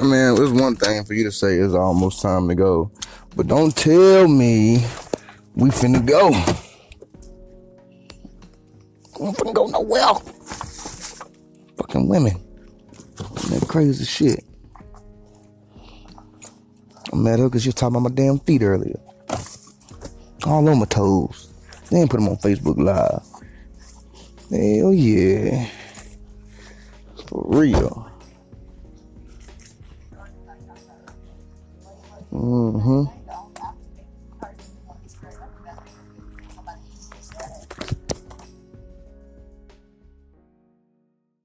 I mean, it's one thing for you to say it's almost time to go, but don't tell me we finna go. We finna go nowhere. Fucking women. That crazy shit. I'm mad at her because she was talking about my damn feet earlier. All on my toes. They ain't put them on Facebook Live. Hell yeah. For real. Mm-hmm.